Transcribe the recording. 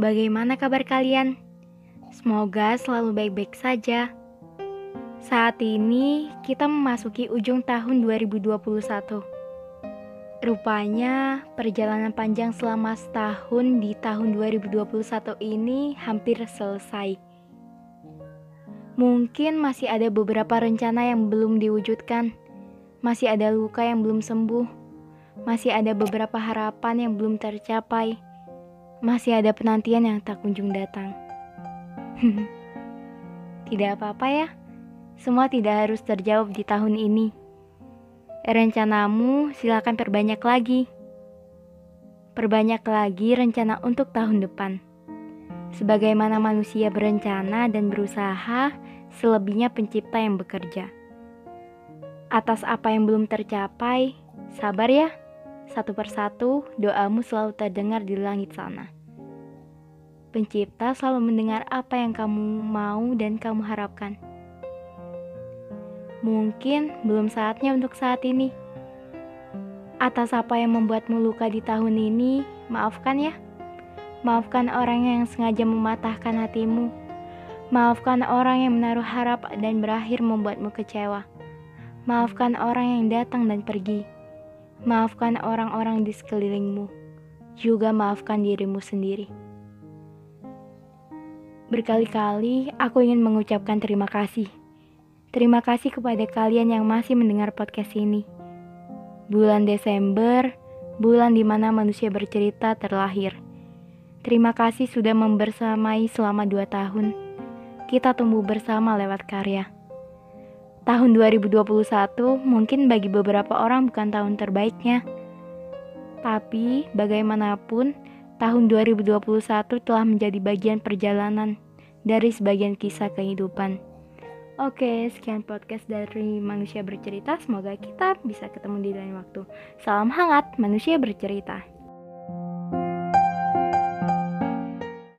bagaimana kabar kalian? Semoga selalu baik-baik saja. Saat ini kita memasuki ujung tahun 2021. Rupanya perjalanan panjang selama setahun di tahun 2021 ini hampir selesai. Mungkin masih ada beberapa rencana yang belum diwujudkan. Masih ada luka yang belum sembuh. Masih ada beberapa harapan yang belum tercapai masih ada penantian yang tak kunjung datang. tidak apa-apa ya, semua tidak harus terjawab di tahun ini. Rencanamu silakan perbanyak lagi. Perbanyak lagi rencana untuk tahun depan. Sebagaimana manusia berencana dan berusaha, selebihnya pencipta yang bekerja. Atas apa yang belum tercapai, sabar ya. Satu persatu, doamu selalu terdengar di langit sana. Pencipta selalu mendengar apa yang kamu mau dan kamu harapkan. Mungkin belum saatnya untuk saat ini. Atas apa yang membuatmu luka di tahun ini, maafkan ya. Maafkan orang yang sengaja mematahkan hatimu. Maafkan orang yang menaruh harap dan berakhir membuatmu kecewa. Maafkan orang yang datang dan pergi. Maafkan orang-orang di sekelilingmu, juga maafkan dirimu sendiri. Berkali-kali aku ingin mengucapkan terima kasih. Terima kasih kepada kalian yang masih mendengar podcast ini. Bulan Desember, bulan di mana manusia bercerita terlahir. Terima kasih sudah membersamai selama dua tahun. Kita tumbuh bersama lewat karya. Tahun 2021 mungkin bagi beberapa orang bukan tahun terbaiknya. Tapi bagaimanapun, tahun 2021 telah menjadi bagian perjalanan dari sebagian kisah kehidupan. Oke, sekian podcast dari Manusia Bercerita. Semoga kita bisa ketemu di lain waktu. Salam hangat, manusia bercerita.